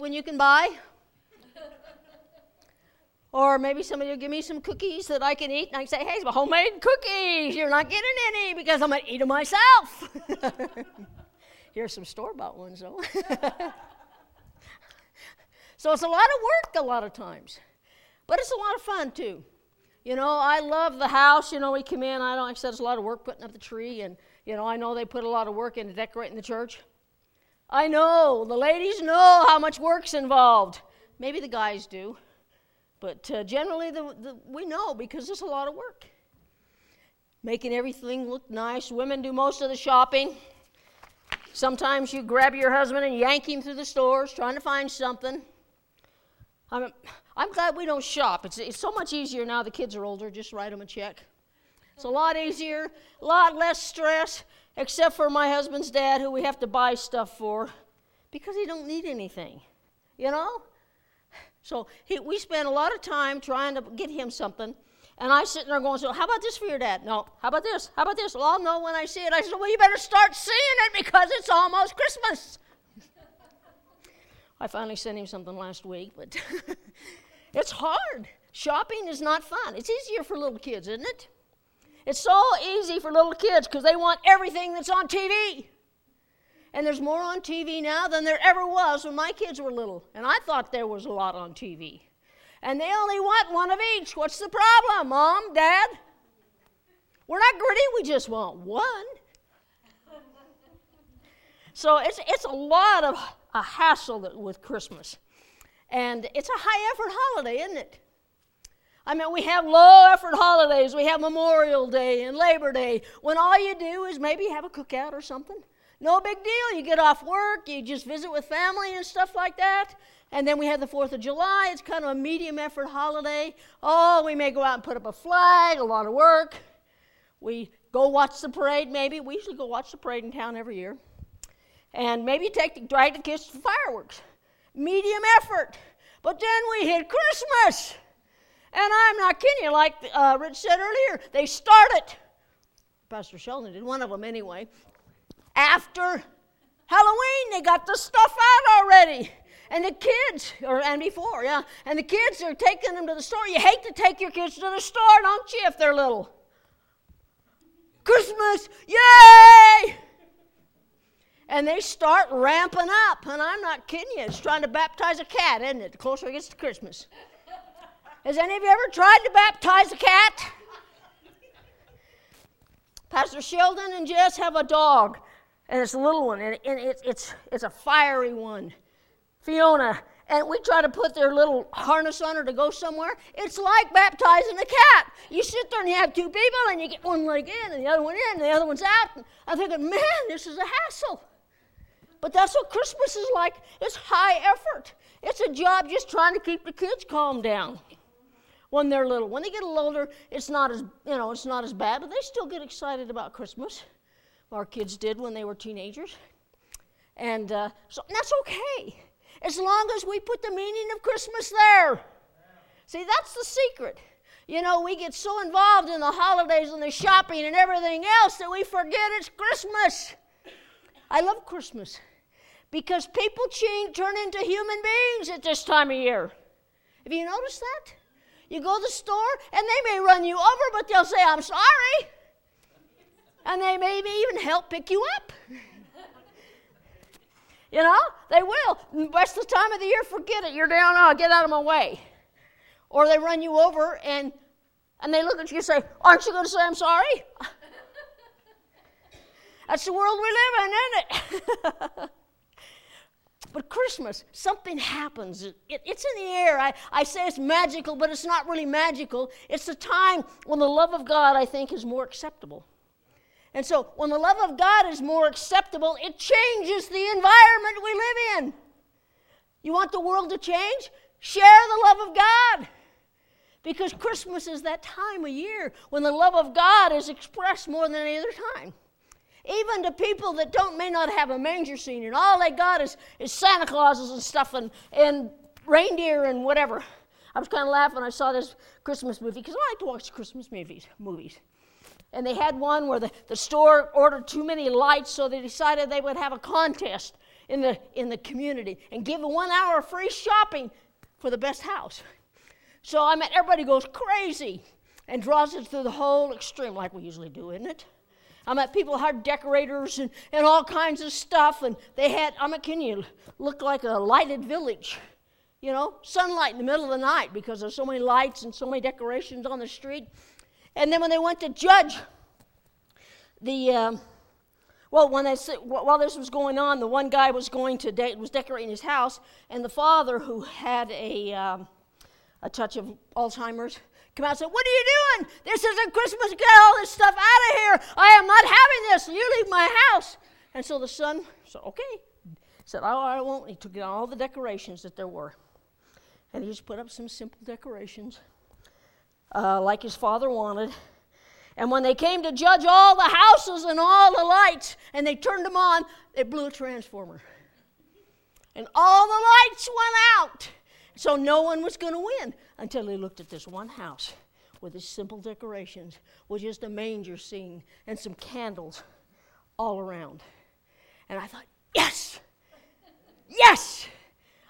when you can buy. Or maybe somebody will give me some cookies that I can eat, and I can say, hey, it's my homemade cookies. You're not getting any because I'm going to eat them myself. Here's some store bought ones, though. so it's a lot of work a lot of times, but it's a lot of fun, too. You know, I love the house. You know, we come in, I don't, I said, it's a lot of work putting up the tree, and, you know, I know they put a lot of work into decorating the church. I know, the ladies know how much work's involved. Maybe the guys do. But uh, generally, the, the, we know because it's a lot of work. Making everything look nice. Women do most of the shopping. Sometimes you grab your husband and yank him through the stores trying to find something. I'm, I'm glad we don't shop. It's, it's so much easier now the kids are older. Just write them a check. It's a lot easier, a lot less stress, except for my husband's dad, who we have to buy stuff for because he don't need anything. You know? So he, we spent a lot of time trying to get him something. And I sitting there going, so how about this for your dad? No. How about this? How about this? Well, I'll know when I see it. I said, well, you better start seeing it because it's almost Christmas. I finally sent him something last week, but it's hard. Shopping is not fun. It's easier for little kids, isn't it? It's so easy for little kids because they want everything that's on TV. And there's more on TV now than there ever was when my kids were little. And I thought there was a lot on TV. And they only want one of each. What's the problem, Mom, Dad? We're not gritty, we just want one. So it's, it's a lot of a hassle with Christmas. And it's a high effort holiday, isn't it? I mean, we have low effort holidays. We have Memorial Day and Labor Day when all you do is maybe have a cookout or something. No big deal. You get off work, you just visit with family and stuff like that. And then we have the 4th of July. It's kind of a medium effort holiday. Oh, we may go out and put up a flag, a lot of work. We go watch the parade, maybe. We usually go watch the parade in town every year. And maybe take the, kids to the fireworks. Medium effort. But then we hit Christmas. And I'm not kidding you, like uh, Rich said earlier, they started. Pastor Sheldon did, one of them anyway after Halloween. They got the stuff out already. And the kids, or and before, yeah, and the kids are taking them to the store. You hate to take your kids to the store, don't you, if they're little? Christmas, yay! And they start ramping up. And I'm not kidding you, it's trying to baptize a cat, isn't it? The closer it gets to Christmas. Has any of you ever tried to baptize a cat? Pastor Sheldon and Jess have a dog and it's a little one, and, it, it's, it's a fiery one. Fiona. And we try to put their little harness on her to go somewhere. It's like baptizing a cat. You sit there and you have two people, and you get one leg in, and the other one in, and the other one's out. And I'm thinking, man, this is a hassle. But that's what Christmas is like. It's high effort. It's a job just trying to keep the kids calm down when they're little. When they get a little older, it's not as you know, it's not as bad, but they still get excited about Christmas our kids did when they were teenagers. And uh, so that's okay, as long as we put the meaning of Christmas there. See, that's the secret. You know, we get so involved in the holidays and the shopping and everything else that we forget it's Christmas. I love Christmas because people change, turn into human beings at this time of year. Have you noticed that? You go to the store and they may run you over, but they'll say, I'm sorry and they maybe even help pick you up. you know, they will. Rest of the time of the year, forget it. You're down, oh, get out of my way. Or they run you over and and they look at you and say, Aren't you going to say I'm sorry? That's the world we live in, isn't it? but Christmas, something happens. It, it, it's in the air. I, I say it's magical, but it's not really magical. It's the time when the love of God, I think, is more acceptable. And so, when the love of God is more acceptable, it changes the environment we live in. You want the world to change? Share the love of God. Because Christmas is that time of year when the love of God is expressed more than any other time. Even to people that don't may not have a manger scene and all they got is, is Santa Clauses and stuff and, and reindeer and whatever. I was kind of laughing. When I saw this Christmas movie because I like to watch Christmas movies. Movies. And they had one where the, the store ordered too many lights, so they decided they would have a contest. in the, in the community and give one hour free shopping for the best house. So I mean, everybody goes crazy and draws it to the whole extreme, like we usually do, isn't it? I met people hired decorators and, and all kinds of stuff, and they had, I mean, can you look like a lighted village? You know, sunlight in the middle of the night because there's so many lights and so many decorations on the street. And then when they went to judge the, um, well, when they, while this was going on, the one guy was going to de- was decorating his house, and the father, who had a um, a touch of Alzheimer's, come out and said, What are you doing? This isn't Christmas. Get all this stuff out of here. I am not having this. You leave my house. And so the son said, Okay. Said, Oh, I won't. He took all the decorations that there were. And he just put up some simple decorations, uh, like his father wanted. And when they came to judge all the houses and all the lights, and they turned them on, they blew a transformer. And all the lights went out. So no one was going to win until he looked at this one house with its simple decorations, with just a manger scene and some candles all around. And I thought, yes, yes.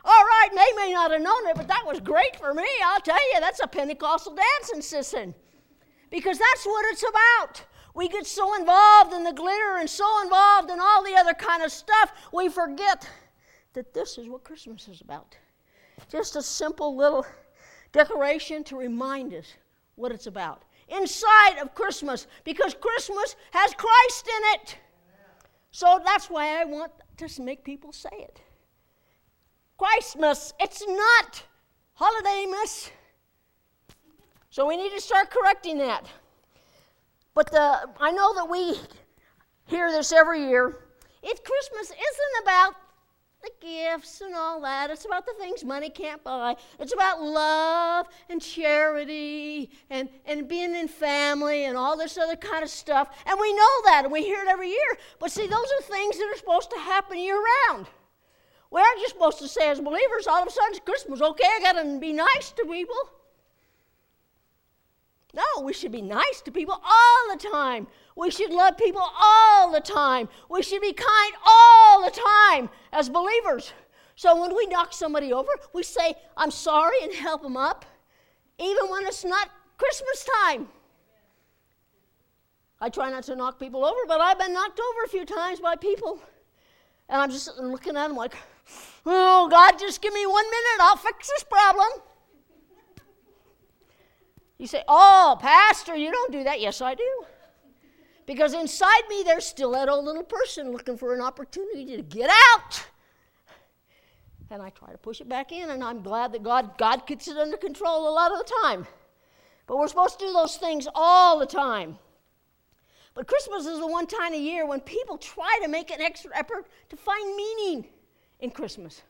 All right, they may not have known it, but that was great for me. I'll tell you, that's a Pentecostal dancing system. Because that's what it's about. We get so involved in the glitter and so involved in all the other kind of stuff, we forget that this is what Christmas is about. Just a simple little decoration to remind us what it's about. Inside of Christmas, because Christmas has Christ in it. So that's why I want to make people say it. Christmas, it's not holiday holidaymas. So we need to start correcting that. But the, I know that we hear this every year. It Christmas isn't about the gifts and all that. It's about the things money can't buy. It's about love and charity and, and being in family and all this other kind of stuff. And we know that and we hear it every year. But see, those are things that are supposed to happen year round. We aren't just supposed to say, as believers, all of a sudden it's Christmas. Okay, I got to be nice to people. No, we should be nice to people all the time. We should love people all the time. We should be kind all the time as believers. So when we knock somebody over, we say, I'm sorry and help them up, even when it's not Christmas time. I try not to knock people over, but I've been knocked over a few times by people. And I'm just looking at them like, oh, God, just give me one minute. I'll fix this problem. You say, Oh, Pastor, you don't do that. Yes, I do. Because inside me, there's still that old little person looking for an opportunity to get out. And I try to push it back in, and I'm glad that God, God gets it under control a lot of the time. But we're supposed to do those things all the time. But Christmas is the one time of year when people try to make an extra effort to find meaning in Christmas.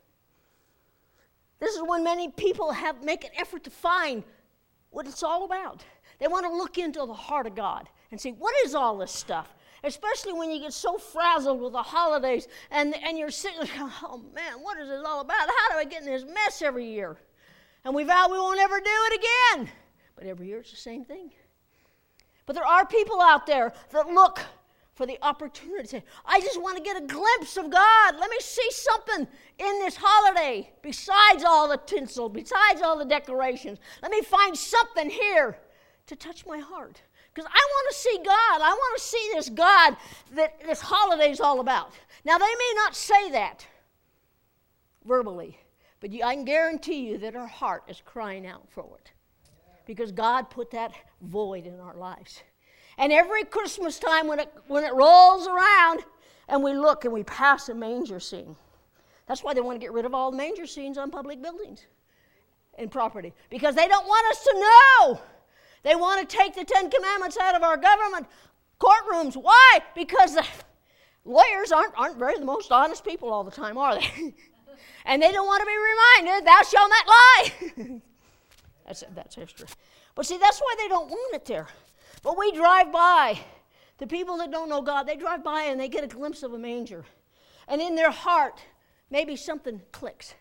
This is when many people have make an effort to find what it's all about. They want to look into the heart of God and see what is all this stuff. Especially when you get so frazzled with the holidays and, and you're sitting, oh man, what is this all about? How do I get in this mess every year? And we vow we won't ever do it again. But every year it's the same thing. But there are people out there that look for the opportunity. I just want to get a glimpse of God. Let me see something in this holiday besides all the tinsel, besides all the decorations. Let me find something here to touch my heart. Because I want to see God. I want to see this God that this holiday is all about. Now, they may not say that verbally, but I can guarantee you that our heart is crying out for it. Because God put that void in our lives. And every Christmas time when it, when it rolls around and we look and we pass a manger scene, that's why they want to get rid of all the manger scenes on public buildings and property because they don't want us to know. They want to take the Ten Commandments out of our government courtrooms. Why? Because the lawyers aren't, aren't very the most honest people all the time, are they? and they don't want to be reminded, thou shalt not lie. that's, that's history. But see, that's why they don't want it there. But we drive by. The people that don't know God, they drive by and they get a glimpse of a manger. And in their heart, maybe something clicks.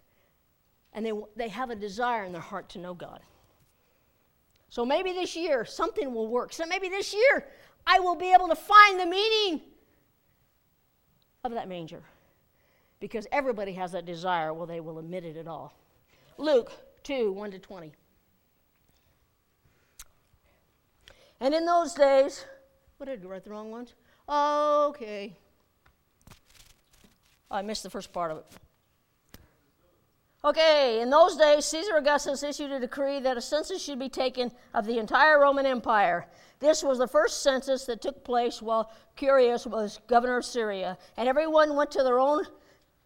And they, they have a desire in their heart to know God. So maybe this year something will work. So maybe this year I will be able to find the meaning of that manger. because everybody has that desire. Well, they will admit it at all. Luke 2 1 to 20. And in those days, what did I write the wrong ones? Okay. Oh, I missed the first part of it. Okay, in those days, Caesar Augustus issued a decree that a census should be taken of the entire Roman Empire. This was the first census that took place while Quirinius was governor of Syria, and everyone went to their own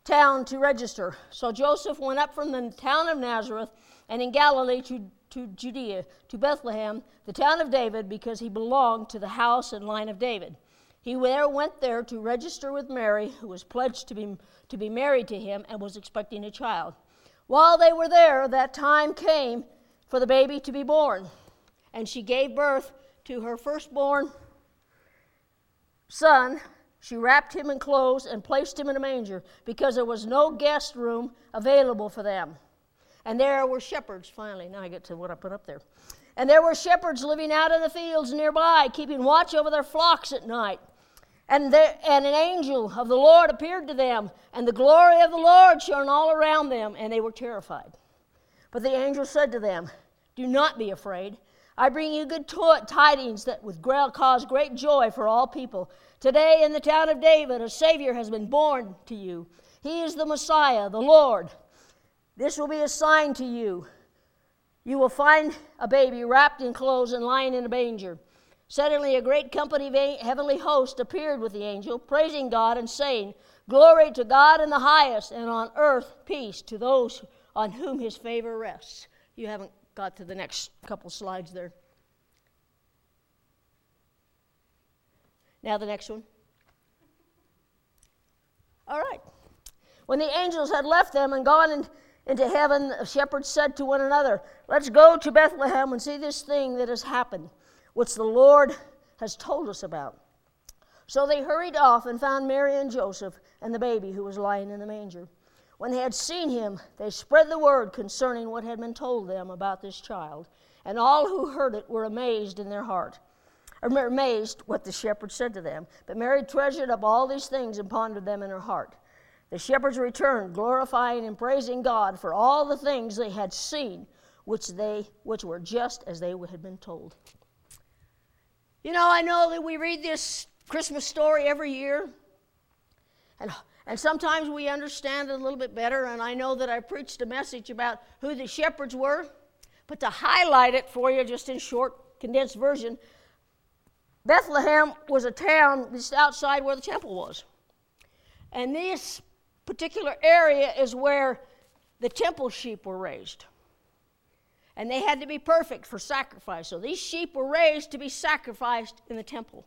town to register. So Joseph went up from the town of Nazareth and in Galilee to, to Judea, to Bethlehem, the town of David, because he belonged to the house and line of David. He there went there to register with Mary, who was pledged to be, to be married to him and was expecting a child. While they were there, that time came for the baby to be born, and she gave birth to her firstborn son. She wrapped him in clothes and placed him in a manger because there was no guest room available for them. And there were shepherds, finally. Now I get to what I put up there. And there were shepherds living out in the fields nearby, keeping watch over their flocks at night. And, there, and an angel of the Lord appeared to them, and the glory of the Lord shone all around them, and they were terrified. But the angel said to them, Do not be afraid. I bring you good tidings that would cause great joy for all people. Today in the town of David, a Savior has been born to you. He is the Messiah, the Lord. This will be a sign to you. You will find a baby wrapped in clothes and lying in a manger. Suddenly, a great company of heavenly hosts appeared with the angel, praising God and saying, Glory to God in the highest, and on earth peace to those on whom his favor rests. You haven't got to the next couple slides there. Now, the next one. All right. When the angels had left them and gone in, into heaven, the shepherds said to one another, Let's go to Bethlehem and see this thing that has happened which the Lord has told us about. So they hurried off and found Mary and Joseph and the baby who was lying in the manger. When they had seen him, they spread the word concerning what had been told them about this child. And all who heard it were amazed in their heart, amazed what the shepherds said to them. But Mary treasured up all these things and pondered them in her heart. The shepherds returned, glorifying and praising God for all the things they had seen, which, they, which were just as they had been told. You know, I know that we read this Christmas story every year, and, and sometimes we understand it a little bit better, and I know that I preached a message about who the shepherds were, but to highlight it for you, just in short, condensed version, Bethlehem was a town just outside where the temple was. And this particular area is where the temple sheep were raised and they had to be perfect for sacrifice. So these sheep were raised to be sacrificed in the temple.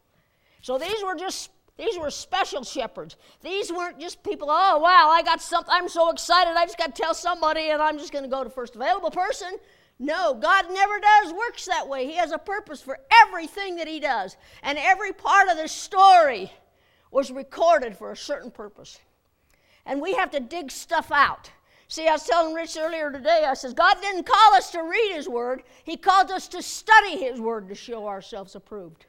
So these were just these were special shepherds. These weren't just people, oh wow, I got something, I'm so excited, I just got to tell somebody and I'm just going to go to first available person. No, God never does works that way. He has a purpose for everything that he does. And every part of this story was recorded for a certain purpose. And we have to dig stuff out. See, I was telling Rich earlier today, I says, God didn't call us to read His Word, He called us to study His Word to show ourselves approved.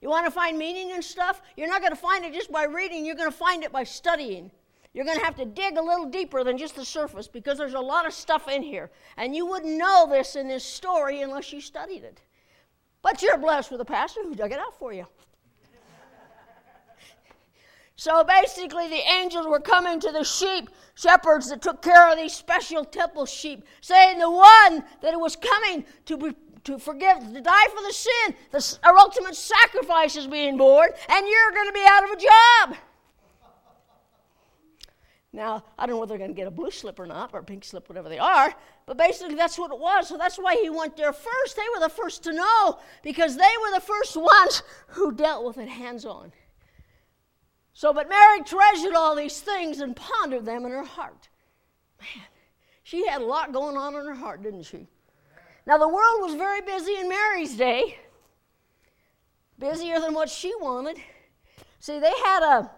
You want to find meaning in stuff? You're not going to find it just by reading, you're going to find it by studying. You're going to have to dig a little deeper than just the surface because there's a lot of stuff in here. And you wouldn't know this in this story unless you studied it. But you're blessed with a pastor who dug it out for you. So basically, the angels were coming to the sheep shepherds that took care of these special temple sheep, saying the one that was coming to be, to forgive, to die for the sin, the ultimate sacrifice is being born, and you're going to be out of a job. Now, I don't know whether they're going to get a blue slip or not, or a pink slip, whatever they are, but basically that's what it was. So that's why he went there first. They were the first to know because they were the first ones who dealt with it hands on. So, but Mary treasured all these things and pondered them in her heart. Man, she had a lot going on in her heart, didn't she? Now, the world was very busy in Mary's day, busier than what she wanted. See, they had a,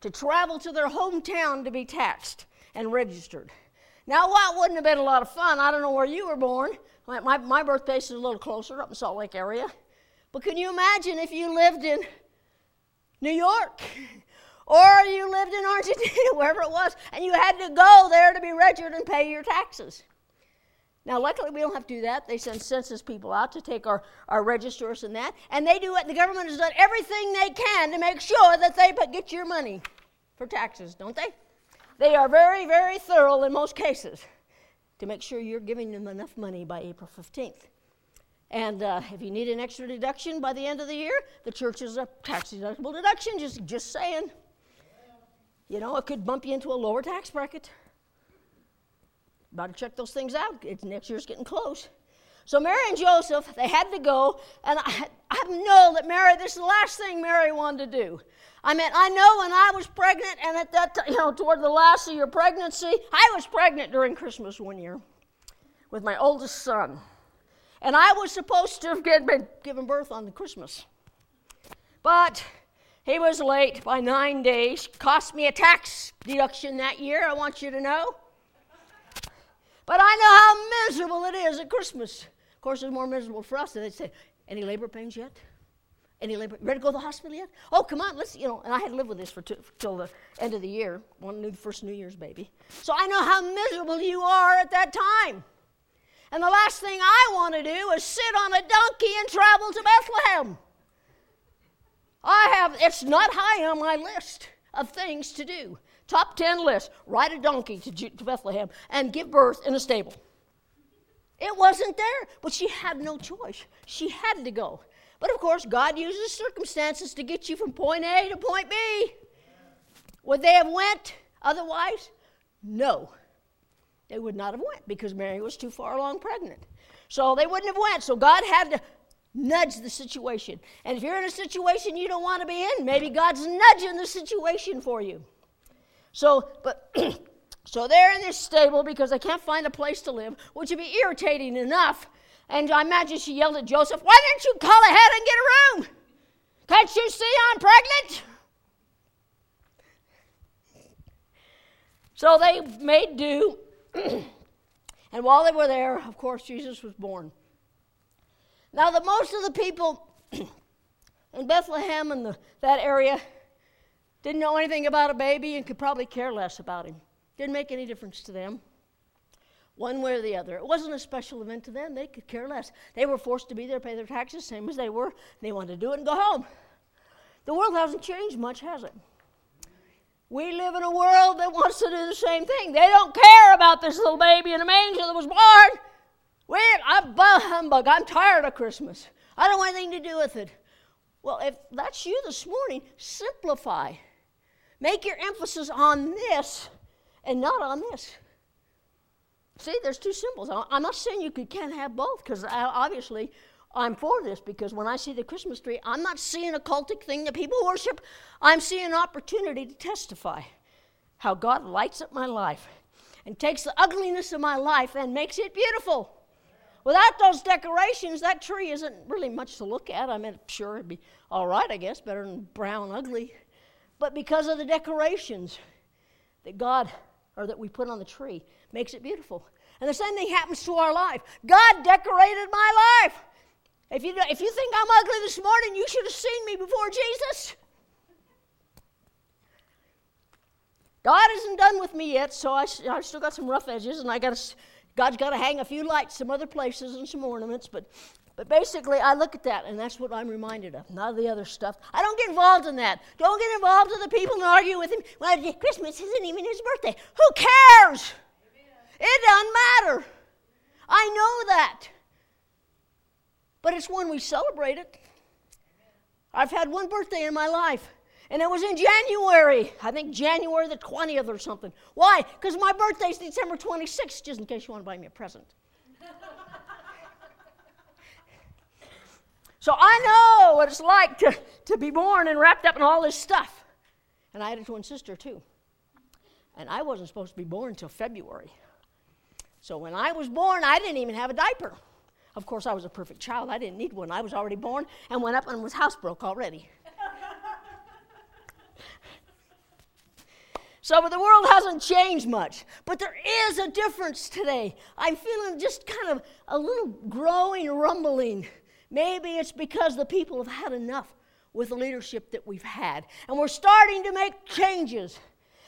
to travel to their hometown to be taxed and registered. Now, what wouldn't have been a lot of fun? I don't know where you were born. My, my, my birthplace is a little closer, up in Salt Lake area. But can you imagine if you lived in New York or you lived in Argentina, wherever it was, and you had to go there to be registered and pay your taxes. Now, luckily, we don't have to do that. They send census people out to take our, our registers and that. And they do it. The government has done everything they can to make sure that they get your money for taxes, don't they? They are very, very thorough in most cases to make sure you're giving them enough money by April 15th. And uh, if you need an extra deduction by the end of the year, the church is a tax deductible deduction, just, just saying. You know, it could bump you into a lower tax bracket. About to check those things out. It's, next year's getting close. So Mary and Joseph, they had to go, and I, I know that Mary, this is the last thing Mary wanted to do. I mean, I know when I was pregnant, and at that, you know, toward the last of your pregnancy, I was pregnant during Christmas one year with my oldest son, and I was supposed to have been given birth on the Christmas, but he was late by nine days. Cost me a tax deduction that year. I want you to know. But I know how miserable it is at Christmas. Of course, it's more miserable for us. And they say, Any labor pains yet? Any labor? Ready to go to the hospital yet? Oh, come on, let's, you know. And I had to live with this for two, till the end of the year, one new, first New Year's baby. So I know how miserable you are at that time. And the last thing I want to do is sit on a donkey and travel to Bethlehem. I have, it's not high on my list of things to do. Top 10 list ride a donkey to, to Bethlehem and give birth in a stable. It wasn't there, but she had no choice. She had to go. But of course, God uses circumstances to get you from point A to point B. Would they have went otherwise? No. They would not have went because Mary was too far along pregnant. So they wouldn't have went. So God had to nudge the situation. And if you're in a situation you don't want to be in, maybe God's nudging the situation for you. So, but so they're in this stable because they can't find a place to live, which would be irritating enough. And I imagine she yelled at Joseph, Why didn't you call ahead and get a room? Can't you see I'm pregnant? So they made do. and while they were there, of course, Jesus was born. Now, the most of the people in Bethlehem and the, that area didn't know anything about a baby and could probably care less about him. Didn't make any difference to them, one way or the other. It wasn't a special event to them. They could care less. They were forced to be there, pay their taxes, same as they were. They wanted to do it and go home. The world hasn't changed much, has it? We live in a world that wants to do the same thing. They don't care about this little baby in a manger that was born. Wait, I'm humbug. I'm tired of Christmas. I don't want anything to do with it. Well, if that's you this morning, simplify. Make your emphasis on this and not on this. See, there's two symbols. I'm not saying you can't have both because uh, obviously I'm for this because when I see the Christmas tree, I'm not seeing a cultic thing that people worship. I'm seeing an opportunity to testify how God lights up my life and takes the ugliness of my life and makes it beautiful. Without those decorations, that tree isn't really much to look at. I mean, sure, it'd be all right, I guess, better than brown ugly but because of the decorations that God or that we put on the tree makes it beautiful. And the same thing happens to our life. God decorated my life. If you, if you think I'm ugly this morning, you should have seen me before Jesus. God isn't done with me yet, so I, I still got some rough edges, and I got God's got to hang a few lights some other places and some ornaments, but but basically, I look at that, and that's what I'm reminded of, not of the other stuff. I don't get involved in that. Don't get involved with the people and argue with him. Well, Christmas isn't even his birthday. Who cares? It doesn't matter. I know that. But it's when we celebrate it. I've had one birthday in my life, and it was in January. I think January the 20th or something. Why? Because my birthday's December 26th, just in case you want to buy me a present. So I know what it's like to, to be born and wrapped up in all this stuff. And I had a twin sister too. And I wasn't supposed to be born until February. So when I was born, I didn't even have a diaper. Of course, I was a perfect child. I didn't need one. I was already born and went up and was housebroke already. So, but the world hasn't changed much. But there is a difference today. I'm feeling just kind of a little growing rumbling Maybe it's because the people have had enough. with the leadership that we've had. And we're starting to make changes.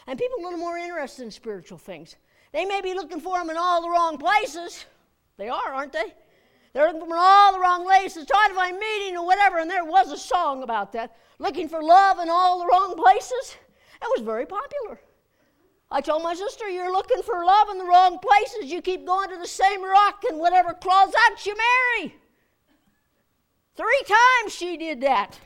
And people are a little more interested in spiritual things. They may be looking for them in all the wrong places. They are, aren't they? They're looking for all the wrong places, trying to find meaning or whatever. And there was a song about that. Looking for love in all the wrong places. That was very popular. I told my sister, You're looking for love in the wrong places. You keep going to the same rock, and whatever crawls out, you marry. Three times she did that.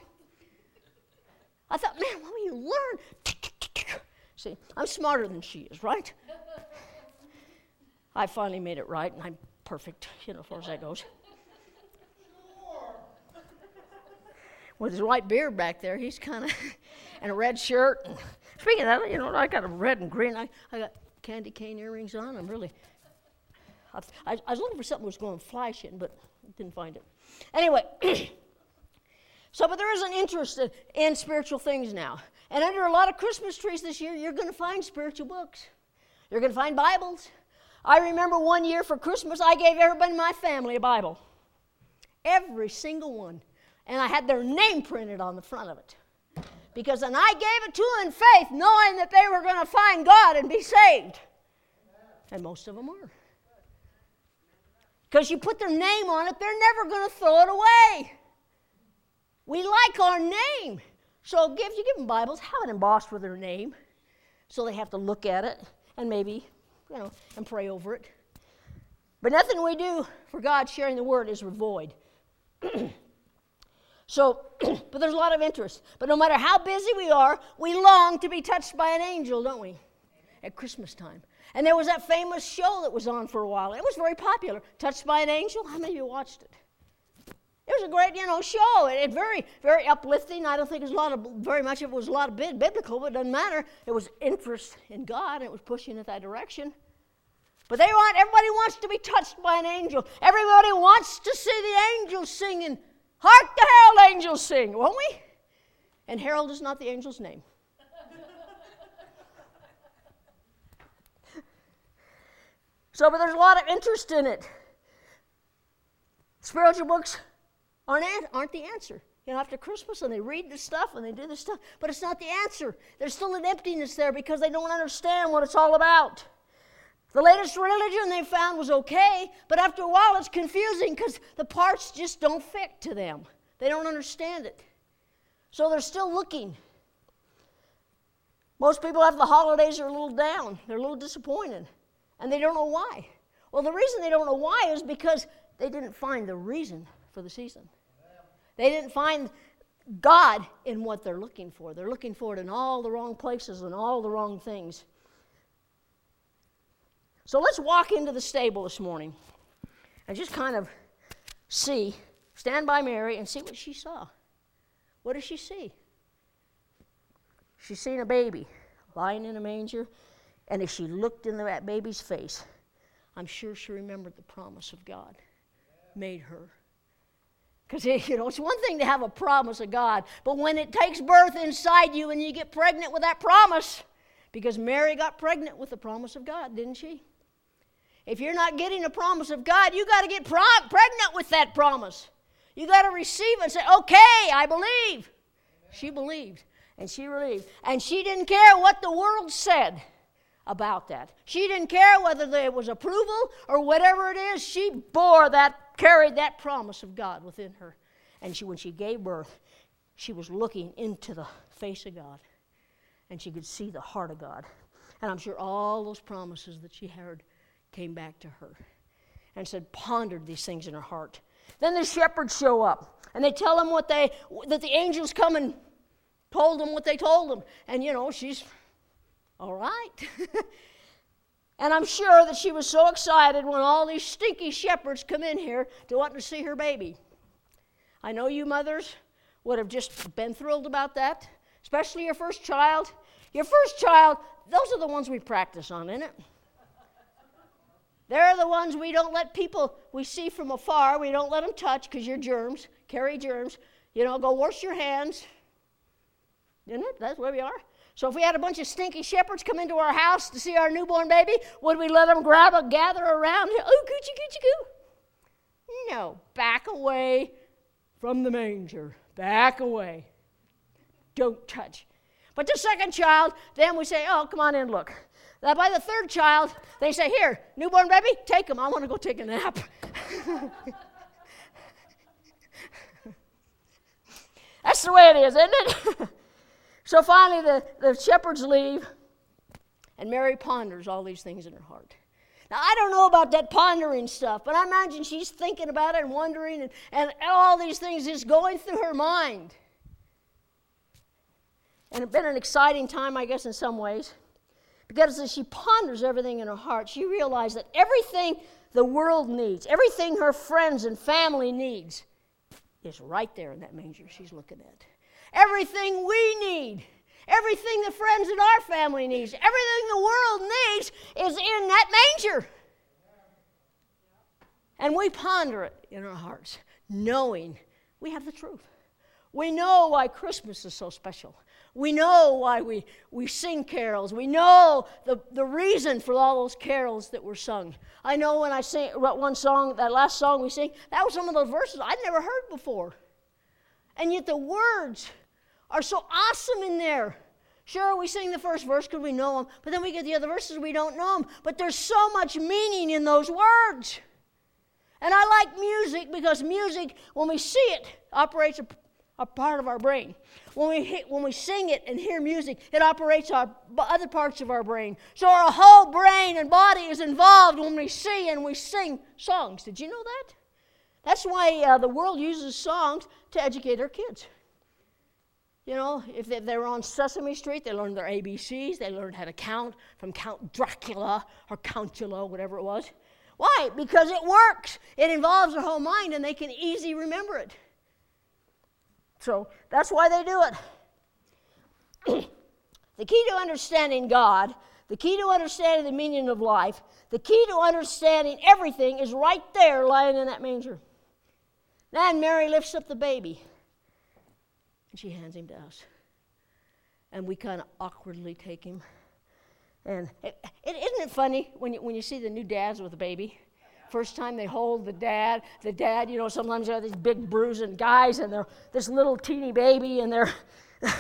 I thought, man, what will you learn? See, I'm smarter than she is, right? I finally made it right, and I'm perfect, you know, as far as that goes. With his white beard back there, he's kind of, and a red shirt. Speaking of that, you know, I got a red and green. I, I got candy cane earrings on. I'm really, I, I, I was looking for something that was going flashing, but didn't find it. Anyway, so, but there is an interest in spiritual things now. And under a lot of Christmas trees this year, you're going to find spiritual books. You're going to find Bibles. I remember one year for Christmas, I gave everybody in my family a Bible. Every single one. And I had their name printed on the front of it. Because then I gave it to them in faith, knowing that they were going to find God and be saved. And most of them are. Because you put their name on it, they're never going to throw it away. We like our name. So if you give them Bibles, have it embossed with their name. So they have to look at it and maybe, you know, and pray over it. But nothing we do for God sharing the word is void. so, but there's a lot of interest. But no matter how busy we are, we long to be touched by an angel, don't we? At Christmas time. And there was that famous show that was on for a while. It was very popular. Touched by an Angel. How many of you watched it? It was a great, you know, show. It, it very, very uplifting. I don't think it was a lot of, very much of it was a lot of biblical, but it doesn't matter. It was interest in God, and it was pushing in that direction. But they want, everybody wants to be touched by an angel. Everybody wants to see the angels singing. Hark the herald angels sing, won't we? And herald is not the angel's name. So, but there's a lot of interest in it. Spiritual books aren't, aren't the answer. You know, after Christmas, and they read this stuff and they do this stuff, but it's not the answer. There's still an emptiness there because they don't understand what it's all about. The latest religion they found was okay, but after a while it's confusing because the parts just don't fit to them. They don't understand it. So they're still looking. Most people after the holidays are a little down, they're a little disappointed and they don't know why. Well, the reason they don't know why is because they didn't find the reason for the season. They didn't find God in what they're looking for. They're looking for it in all the wrong places and all the wrong things. So let's walk into the stable this morning and just kind of see, stand by Mary and see what she saw. What does she see? She's seen a baby lying in a manger and as she looked into that baby's face, I'm sure she remembered the promise of God made her. Because, you know, it's one thing to have a promise of God, but when it takes birth inside you and you get pregnant with that promise, because Mary got pregnant with the promise of God, didn't she? If you're not getting a promise of God, you got to get pro- pregnant with that promise. You got to receive it and say, okay, I believe. She believed, and she believed. And she didn't care what the world said about that. She didn't care whether there was approval or whatever it is. She bore that, carried that promise of God within her. And she, when she gave birth, she was looking into the face of God. And she could see the heart of God. And I'm sure all those promises that she heard came back to her. And said, pondered these things in her heart. Then the shepherds show up. And they tell them what they, that the angels come and told them what they told them. And, you know, she's all right. and I'm sure that she was so excited when all these stinky shepherds come in here to want to see her baby. I know you mothers would have just been thrilled about that, especially your first child. Your first child, those are the ones we practice on, isn't it? They're the ones we don't let people we see from afar, we don't let them touch because you're germs, carry germs. You know, go wash your hands. Isn't it? That's where we are. So if we had a bunch of stinky shepherds come into our house to see our newborn baby, would we let them grab a gather around? Oh, coochie coochie coo. No, back away from the manger. Back away. don't touch. But the second child, then we say, oh, come on in, look. By the third child, they say, here, newborn baby, take him. I want to go take a nap. That's the way it is, isn't it? so finally, the, the shepherds leave, and Mary ponders all these things in her heart. Now, I don't know about that pondering stuff, but I imagine she's thinking about it and wondering, and, and all these things just going through her mind. And it's been an exciting time, I guess, in some ways. Because as she ponders everything in her heart, she realized that everything the world needs, everything her friends and family needs, is right there in that manger she's looking at. Everything we need, everything the friends in our family needs, everything the world needs is in that manger. And we ponder it in our hearts, knowing we have the truth. We know why Christmas is so special. We know why we, we sing carols. We know the, the reason for all those carols that were sung. I know when I sing one song, that last song we sing, that was some of those verses I'd never heard before. And yet the words are so awesome in there. Sure, we sing the first verse because we know them, but then we get the other verses, we don't know them. But there's so much meaning in those words. And I like music because music, when we see it, operates a, a part of our brain. When we, hit, when we sing it and hear music, it operates our other parts of our brain. So our whole brain and body is involved when we see and we sing songs. Did you know that? That's why uh, the world uses songs to educate their kids. You know, if they, are on Sesame Street, they learn their ABCs, they learn how to count from Count Dracula or Countula, whatever it was. Why? Because it works. It involves their whole mind and they can easily remember it. So that's why they do it. the key to understanding God, the key to understanding the meaning of life, the key to understanding everything is right there lying in that manger. Then Mary lifts up the baby and she hands him to us. And we kind of awkwardly take him. And isn't it funny when you, when you see the new dads with a baby? First time they hold the dad, the dad, you know, sometimes they're these big bruising guys and they're this little teeny baby and they're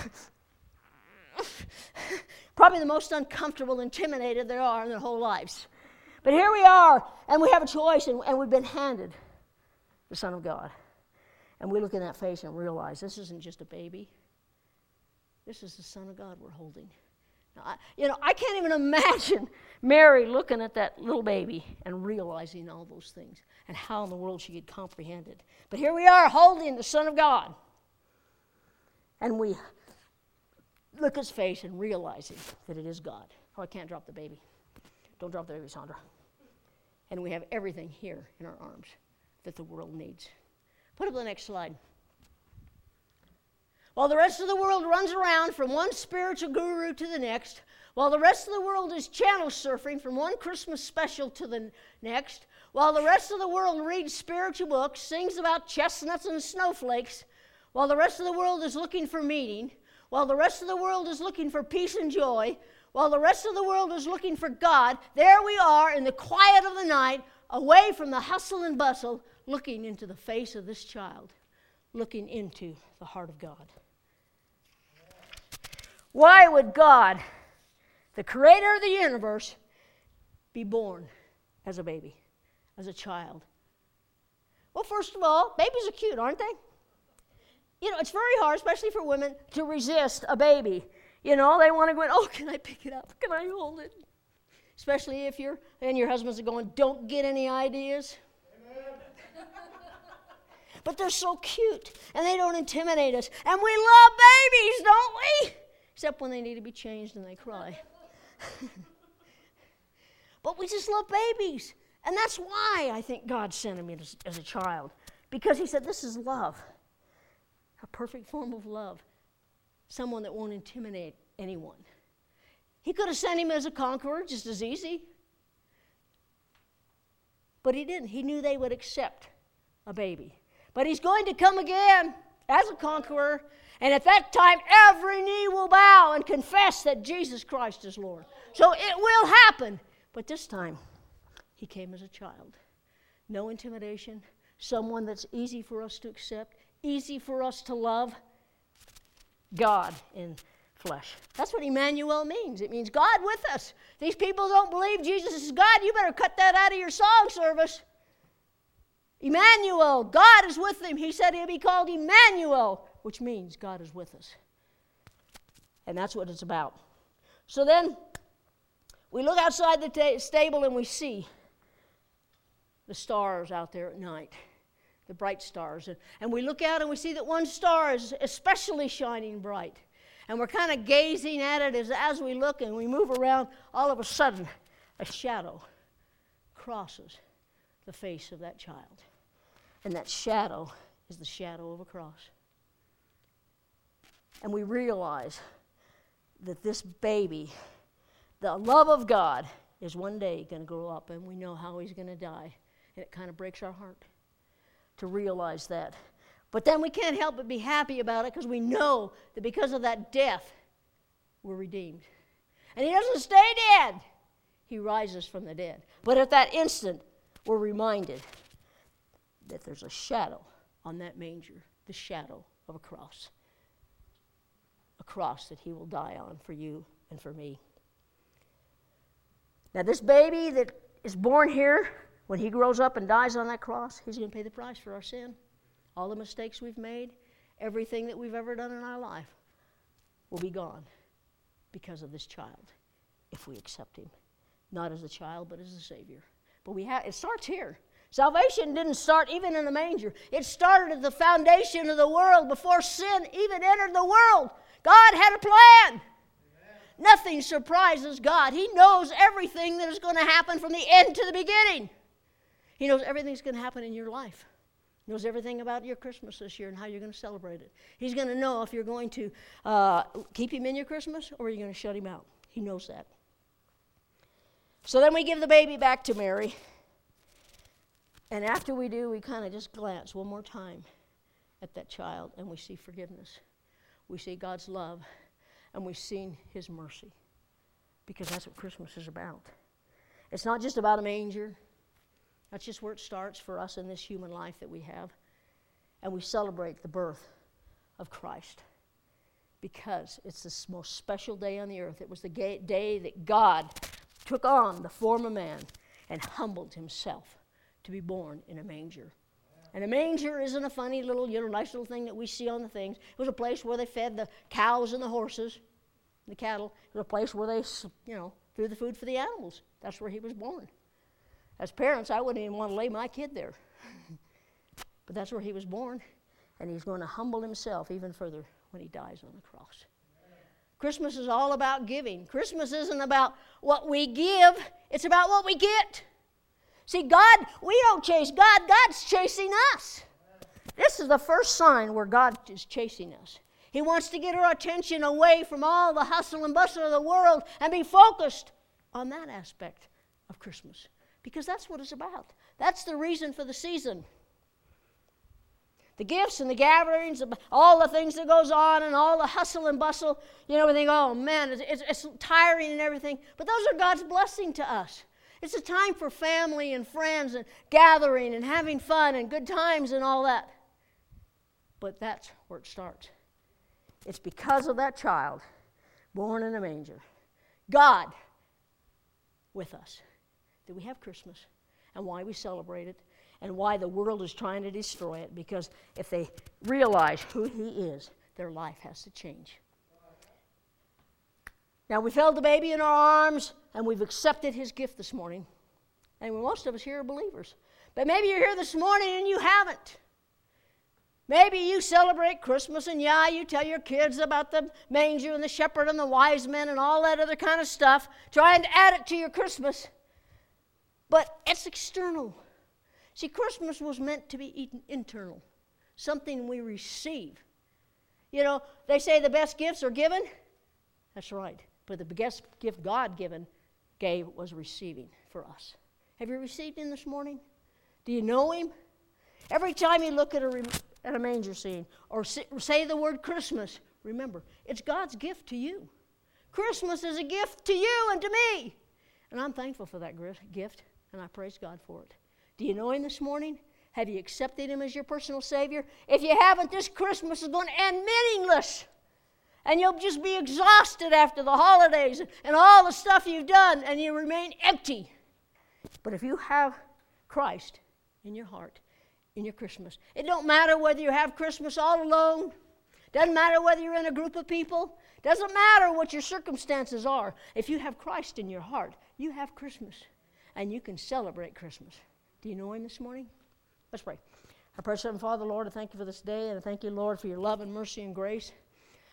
probably the most uncomfortable, intimidated they are in their whole lives. But here we are, and we have a choice, and, and we've been handed the Son of God. And we look in that face and realize this isn't just a baby. This is the Son of God we're holding. You know, I can't even imagine Mary looking at that little baby and realizing all those things and how in the world she could comprehend it. But here we are holding the Son of God. And we look his face and realizing that it is God. Oh, I can't drop the baby. Don't drop the baby, Sandra. And we have everything here in our arms that the world needs. Put up the next slide. While the rest of the world runs around from one spiritual guru to the next, while the rest of the world is channel surfing from one Christmas special to the next, while the rest of the world reads spiritual books, sings about chestnuts and snowflakes, while the rest of the world is looking for meaning, while the rest of the world is looking for peace and joy, while the rest of the world is looking for God, there we are in the quiet of the night, away from the hustle and bustle, looking into the face of this child, looking into the heart of God. Why would God, the creator of the universe, be born as a baby, as a child? Well, first of all, babies are cute, aren't they? You know, it's very hard, especially for women, to resist a baby. You know, they want to go in, oh, can I pick it up? Can I hold it? Especially if you're, and your husbands are going, don't get any ideas but they're so cute and they don't intimidate us. And we love babies, don't we? Except when they need to be changed and they cry. but we just love babies. And that's why I think God sent me as, as a child. Because He said, This is love, a perfect form of love, someone that won't intimidate anyone. He could have sent him as a conqueror just as easy. But he didn't. He knew they would accept a baby. But he's going to come again as a conqueror. And at that time, every knee will bow and confess that Jesus Christ is Lord. So it will happen. But this time, he came as a child. No intimidation, someone that's easy for us to accept, easy for us to love. God in flesh. That's what Emmanuel means. It means God with us. These people don't believe Jesus is God. You better cut that out of your song service. Emmanuel, God is with them. He said he'll be called Emmanuel, which means God is with us. And that's what it's about. So then we look outside the ta- stable and we see the stars out there at night, the bright stars. And, and we look out and we see that one star is especially shining bright. And we're kind of gazing at it as, as we look and we move around. All of a sudden, a shadow crosses the face of that child. And that shadow is the shadow of a cross. And we realize that this baby, the love of God, is one day going to grow up, and we know how he's going to die. And it kind of breaks our heart to realize that. But then we can't help but be happy about it because we know that because of that death, we're redeemed. And he doesn't stay dead, he rises from the dead. But at that instant, we're reminded that there's a shadow on that manger, the shadow of a cross. Cross that he will die on for you and for me. Now, this baby that is born here, when he grows up and dies on that cross, he's going to pay the price for our sin. All the mistakes we've made, everything that we've ever done in our life will be gone because of this child if we accept him. Not as a child, but as a Savior. But we have, it starts here. Salvation didn't start even in the manger. It started at the foundation of the world before sin even entered the world. God had a plan. Amen. Nothing surprises God. He knows everything that is going to happen from the end to the beginning. He knows everything's going to happen in your life. He knows everything about your Christmas this year and how you're going to celebrate it. He's going to know if you're going to uh, keep him in your Christmas or you're going to shut him out. He knows that. So then we give the baby back to Mary. And after we do, we kind of just glance one more time at that child and we see forgiveness. We see God's love and we've seen His mercy because that's what Christmas is about. It's not just about a manger, that's just where it starts for us in this human life that we have. And we celebrate the birth of Christ because it's this most special day on the earth. It was the day that God took on the form of man and humbled himself to be born in a manger. And a manger isn't a funny little, you know, nice little thing that we see on the things. It was a place where they fed the cows and the horses, the cattle. It was a place where they, you know, threw the food for the animals. That's where he was born. As parents, I wouldn't even want to lay my kid there. but that's where he was born, and he's going to humble himself even further when he dies on the cross. Christmas is all about giving. Christmas isn't about what we give, it's about what we get. See, God, we don't chase God, God's chasing us. This is the first sign where God is chasing us. He wants to get our attention away from all the hustle and bustle of the world and be focused on that aspect of Christmas because that's what it's about. That's the reason for the season. The gifts and the gatherings, all the things that goes on, and all the hustle and bustle. You know, we think, oh man, it's, it's, it's tiring and everything. But those are God's blessing to us. It's a time for family and friends and gathering and having fun and good times and all that. But that's where it starts. It's because of that child born in a manger. God with us that we have Christmas and why we celebrate it and why the world is trying to destroy it because if they realize who He is, their life has to change. Now, we've held the baby in our arms and we've accepted his gift this morning. And most of us here are believers. But maybe you're here this morning and you haven't. Maybe you celebrate Christmas and yeah, you tell your kids about the manger and the shepherd and the wise men and all that other kind of stuff, trying to add it to your Christmas. But it's external. See, Christmas was meant to be eaten internal, something we receive. You know, they say the best gifts are given. That's right. But the best gift God given gave was receiving for us. Have you received Him this morning? Do you know Him? Every time you look at a, at a manger scene or say the word Christmas, remember, it's God's gift to you. Christmas is a gift to you and to me. And I'm thankful for that gift, and I praise God for it. Do you know Him this morning? Have you accepted Him as your personal Savior? If you haven't, this Christmas is going to end meaningless And you'll just be exhausted after the holidays and all the stuff you've done, and you remain empty. But if you have Christ in your heart, in your Christmas, it don't matter whether you have Christmas all alone, doesn't matter whether you're in a group of people, doesn't matter what your circumstances are. If you have Christ in your heart, you have Christmas, and you can celebrate Christmas. Do you know Him this morning? Let's pray. Our precious Heavenly Father, Lord, I thank you for this day, and I thank you, Lord, for your love and mercy and grace.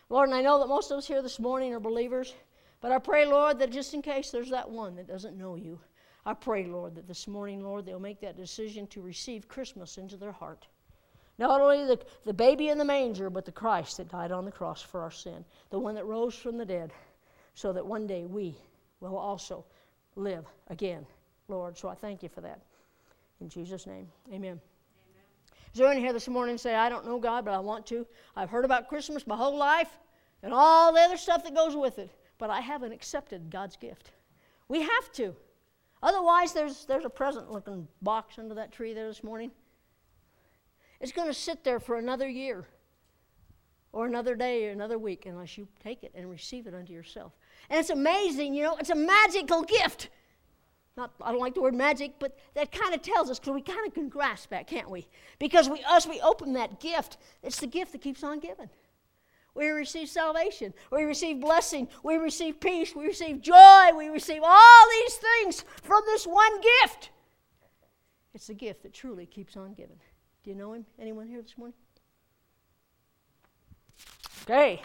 Lord, and I know that most of us here this morning are believers, but I pray, Lord, that just in case there's that one that doesn't know you, I pray, Lord, that this morning, Lord, they'll make that decision to receive Christmas into their heart. Not only the, the baby in the manger, but the Christ that died on the cross for our sin, the one that rose from the dead, so that one day we will also live again, Lord. So I thank you for that. In Jesus' name, amen. Is there anyone here this morning say, I don't know God, but I want to? I've heard about Christmas my whole life and all the other stuff that goes with it, but I haven't accepted God's gift. We have to. Otherwise, there's, there's a present looking box under that tree there this morning. It's going to sit there for another year or another day or another week unless you take it and receive it unto yourself. And it's amazing, you know, it's a magical gift. Not, I don't like the word magic, but that kind of tells us because we kind of can grasp that, can't we? Because we, as we open that gift, it's the gift that keeps on giving. We receive salvation, we receive blessing, we receive peace, we receive joy, we receive all these things from this one gift. It's the gift that truly keeps on giving. Do you know him? Anyone here this morning? Okay.